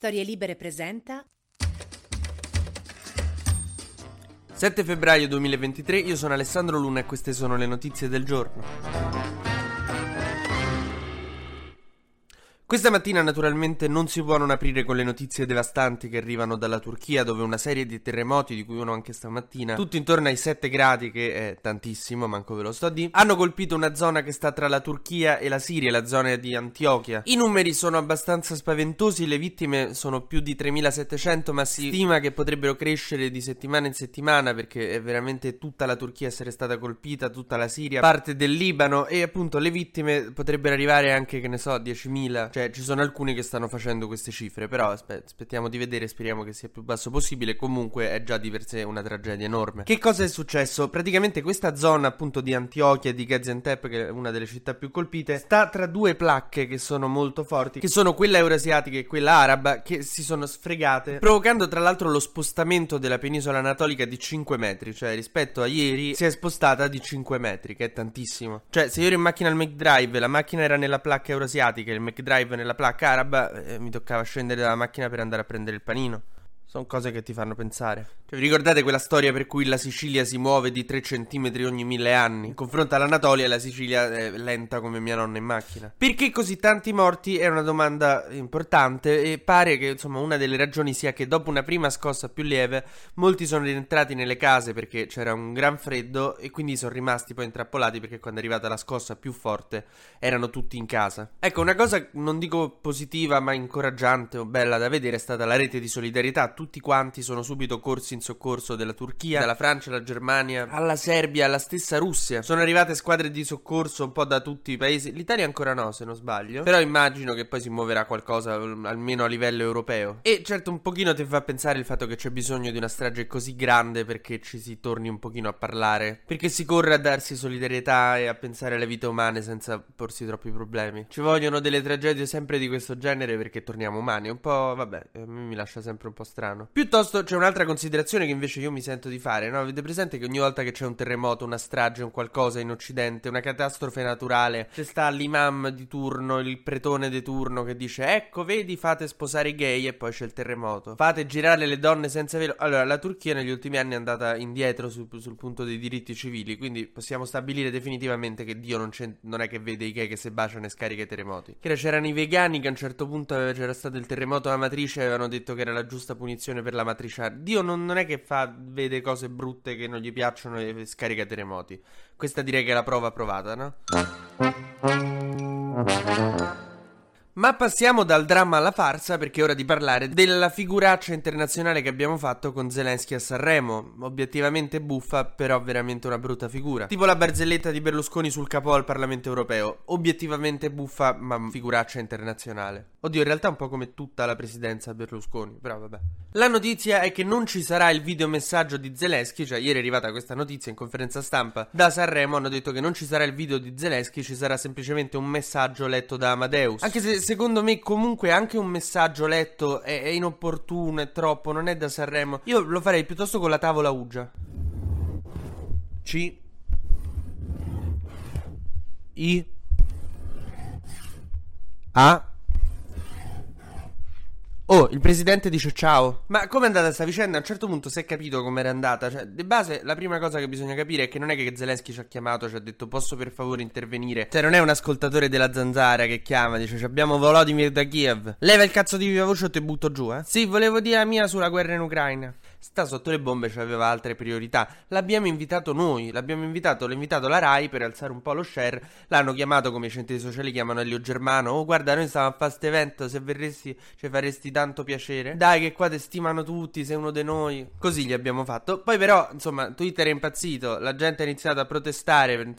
Storie Libere presenta 7 febbraio 2023, io sono Alessandro Luna e queste sono le notizie del giorno. Questa mattina naturalmente non si può non aprire con le notizie devastanti che arrivano dalla Turchia dove una serie di terremoti, di cui uno anche stamattina, tutto intorno ai 7 gradi che è tantissimo, manco ve lo sto a dire, hanno colpito una zona che sta tra la Turchia e la Siria, la zona di Antiochia. I numeri sono abbastanza spaventosi, le vittime sono più di 3700 ma si stima che potrebbero crescere di settimana in settimana perché è veramente tutta la Turchia essere stata colpita, tutta la Siria, parte del Libano e appunto le vittime potrebbero arrivare anche che ne so 10.000, cioè cioè, ci sono alcuni che stanno facendo queste cifre, però aspe- aspettiamo di vedere, speriamo che sia più basso possibile. Comunque è già di per sé una tragedia enorme. Che cosa è successo? Praticamente questa zona appunto di Antiochia di Gaziantep, che è una delle città più colpite, sta tra due placche che sono molto forti, che sono quella eurasiatica e quella araba, che si sono sfregate, provocando tra l'altro lo spostamento della penisola anatolica di 5 metri, cioè rispetto a ieri si è spostata di 5 metri, che è tantissimo. Cioè, se io ero in macchina al McDrive, la macchina era nella placca eurasiatica il McDrive live nella placca araba eh, mi toccava scendere dalla macchina per andare a prendere il panino. Sono cose che ti fanno pensare. Cioè, vi ricordate quella storia per cui la Sicilia si muove di 3 cm ogni mille anni? In confronto all'Anatolia, la Sicilia è lenta come mia nonna in macchina. Perché così tanti morti è una domanda importante e pare che insomma una delle ragioni sia che dopo una prima scossa più lieve, molti sono rientrati nelle case perché c'era un gran freddo e quindi sono rimasti poi intrappolati perché quando è arrivata la scossa più forte erano tutti in casa. Ecco, una cosa non dico positiva ma incoraggiante o bella da vedere è stata la rete di solidarietà tutti quanti sono subito corsi in soccorso della Turchia, dalla Francia, alla Germania, alla Serbia, alla stessa Russia. Sono arrivate squadre di soccorso un po' da tutti i paesi. L'Italia ancora no, se non sbaglio. Però immagino che poi si muoverà qualcosa almeno a livello europeo. E certo un pochino ti fa pensare il fatto che c'è bisogno di una strage così grande perché ci si torni un pochino a parlare, perché si corre a darsi solidarietà e a pensare alle vite umane senza porsi troppi problemi. Ci vogliono delle tragedie sempre di questo genere perché torniamo umani. Un po', vabbè, a me mi lascia sempre un po' strano. Piuttosto c'è un'altra considerazione che invece io mi sento di fare, no? Avete presente che ogni volta che c'è un terremoto, una strage, un qualcosa in Occidente, una catastrofe naturale, c'è sta l'imam di turno, il pretone di turno che dice ecco vedi fate sposare i gay e poi c'è il terremoto. Fate girare le donne senza velo. Allora la Turchia negli ultimi anni è andata indietro sul, sul punto dei diritti civili, quindi possiamo stabilire definitivamente che Dio non, non, è che vede i gay che si baciano e scarica i terremoti. Che c'erano i vegani che a un certo punto c'era stato il terremoto alla matrice e avevano detto che era la giusta punizione per la matriciana. Dio non, non, è che fa, vede cose brutte che non gli piacciono e scarica terremoti. Questa direi che è la prova provata, no? Ma passiamo dal dramma alla farsa perché è ora di parlare della figuraccia internazionale che abbiamo fatto con Zelensky a Sanremo. Obiettivamente buffa, però veramente una brutta figura. Tipo la barzelletta di Berlusconi sul capo al Parlamento europeo. Obiettivamente buffa, ma figuraccia internazionale. Oddio, in realtà un po' come tutta la presidenza Berlusconi, però vabbè. La notizia è che non ci sarà il videomessaggio di Zelensky, cioè ieri è arrivata questa notizia in conferenza stampa da Sanremo, hanno detto che non ci sarà il video di Zelensky, ci sarà semplicemente un messaggio letto da Amadeus. Anche se secondo me comunque anche un messaggio letto è, è inopportuno, è troppo, non è da Sanremo. Io lo farei piuttosto con la tavola Ugia. C I A Oh, il presidente dice ciao. Ma come è andata questa vicenda? A un certo punto si è capito come era andata. Cioè, di base, la prima cosa che bisogna capire è che non è che Zelensky ci ha chiamato, ci ha detto posso per favore intervenire. Cioè, non è un ascoltatore della zanzara che chiama, dice abbiamo Volodymyr da Kiev. Leva il cazzo di viva voce o te butto giù, eh? Sì, volevo dire la mia sulla guerra in Ucraina sta sotto le bombe aveva altre priorità. L'abbiamo invitato noi, l'abbiamo invitato, l'ha invitato la Rai per alzare un po' lo share. L'hanno chiamato come i centri sociali chiamano Elio Germano. Oh, guarda, noi stavamo a fare questo evento, se verresti ci faresti tanto piacere. Dai, che qua ti stimano tutti, sei uno di noi. Così gli abbiamo fatto. Poi però, insomma, Twitter è impazzito, la gente ha iniziato a protestare.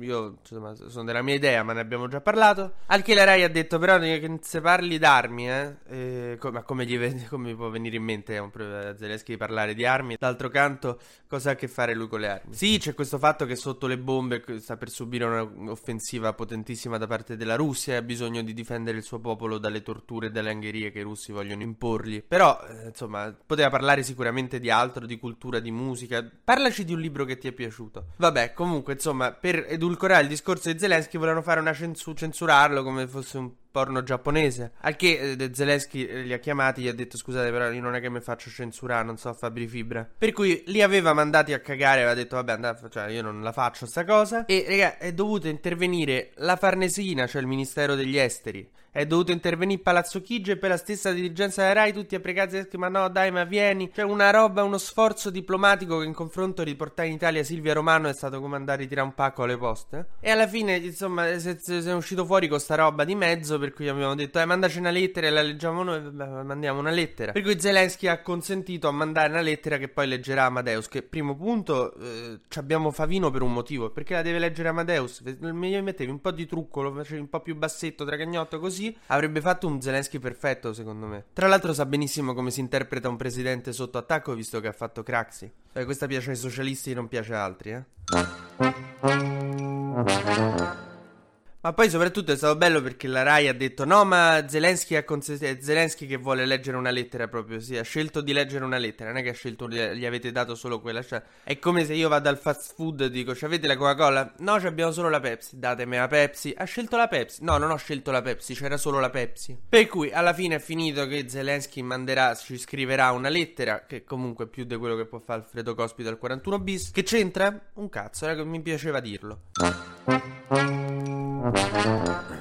Io, insomma, sono della mia idea, ma ne abbiamo già parlato. Al che la Rai ha detto, però, se parli d'armi, eh, eh ma come, gli, come può venire in mente a un Zelensky parlare di armi. D'altro canto, cosa ha a che fare lui con le armi? Sì, c'è questo fatto che sotto le bombe sta per subire un'offensiva potentissima da parte della Russia e ha bisogno di difendere il suo popolo dalle torture e dalle angherie che i russi vogliono imporgli. Però, eh, insomma, poteva parlare sicuramente di altro, di cultura, di musica. Parlaci di un libro che ti è piaciuto. Vabbè, comunque, insomma, per edulcorare il discorso di Zelensky volevano fare una censu- censurarlo come fosse un porno giapponese. Al che eh, Zelensky eh, li ha chiamati e gli ha detto scusate però io non è che mi faccio censurare, non so Fabri Fibra. Per cui li aveva mandati a cagare, aveva detto vabbè andate, cioè io non la faccio sta cosa. E raga è dovuto intervenire la Farnesina, cioè il Ministero degli Esteri. È dovuto intervenire Palazzo Chigi e per la stessa dirigenza della RAI tutti a pregare ma no dai ma vieni. Cioè una roba, uno sforzo diplomatico che in confronto di portare in Italia Silvia Romano è stato come andare a ritirare un pacco alle poste. E alla fine insomma se, se è uscito fuori con sta roba di mezzo per cui abbiamo detto eh mandaci una lettera e la leggiamo noi, beh, mandiamo una lettera. Per cui Zelensky ha consentito a mandare una lettera che poi leggerà Amadeus, che primo punto eh, abbiamo Favino per un motivo, perché la deve leggere Amadeus, mi mettevi un po' di trucco, lo facevi un po' più bassetto, tragagnotto così, avrebbe fatto un Zelensky perfetto secondo me. Tra l'altro sa benissimo come si interpreta un presidente sotto attacco visto che ha fatto Craxi. Eh, questa piace ai socialisti non piace a altri, eh. Ma poi soprattutto è stato bello perché la Rai ha detto no ma Zelensky, ha cons- è Zelensky che vuole leggere una lettera proprio, sì, ha scelto di leggere una lettera, non è che ha scelto, gli avete dato solo quella, cioè è come se io vado al fast food e dico avete la Coca-Cola? No, abbiamo solo la Pepsi, datemi la Pepsi, ha scelto la Pepsi, no non ho scelto la Pepsi, c'era solo la Pepsi. Per cui alla fine è finito che Zelensky manderà, ci scriverà una lettera, che comunque è più di quello che può fare Alfredo Cospito al 41 bis, che c'entra? Un cazzo, che mi piaceva dirlo. Música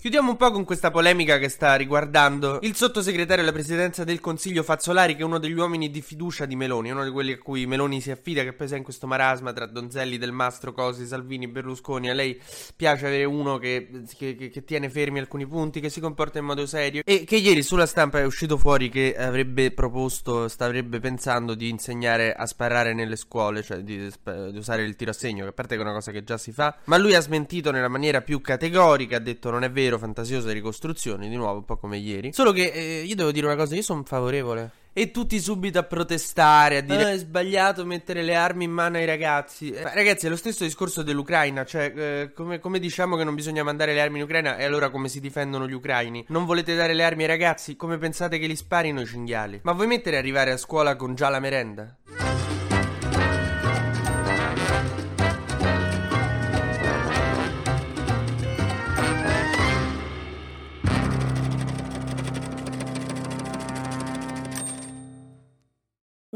Chiudiamo un po' con questa polemica che sta riguardando il sottosegretario alla presidenza del Consiglio Fazzolari, che è uno degli uomini di fiducia di Meloni, uno di quelli a cui Meloni si affida, che è in questo marasma tra Donzelli, Del Mastro, Cosi, Salvini, Berlusconi. A lei piace avere uno che, che, che, tiene fermi alcuni punti, che si comporta in modo serio e che ieri sulla stampa è uscito fuori che avrebbe proposto, stavrebbe pensando di insegnare a sparare nelle scuole, cioè di, di usare il tiro a segno, che a parte che è una cosa che già si fa, ma lui ha smentito nella maniera più categorica, ha detto non è vero vero fantasiosa ricostruzioni, di nuovo un po' come ieri. Solo che eh, io devo dire una cosa, io sono favorevole. E tutti subito a protestare, a dire ah, è sbagliato mettere le armi in mano ai ragazzi. Eh, ragazzi, è lo stesso discorso dell'Ucraina, cioè eh, come, come, diciamo che non bisogna mandare le armi in Ucraina e allora come si difendono gli ucraini? Non volete dare le armi ai ragazzi? Come pensate che li sparino i cinghiali? Ma vuoi mettere a arrivare a scuola con già la merenda?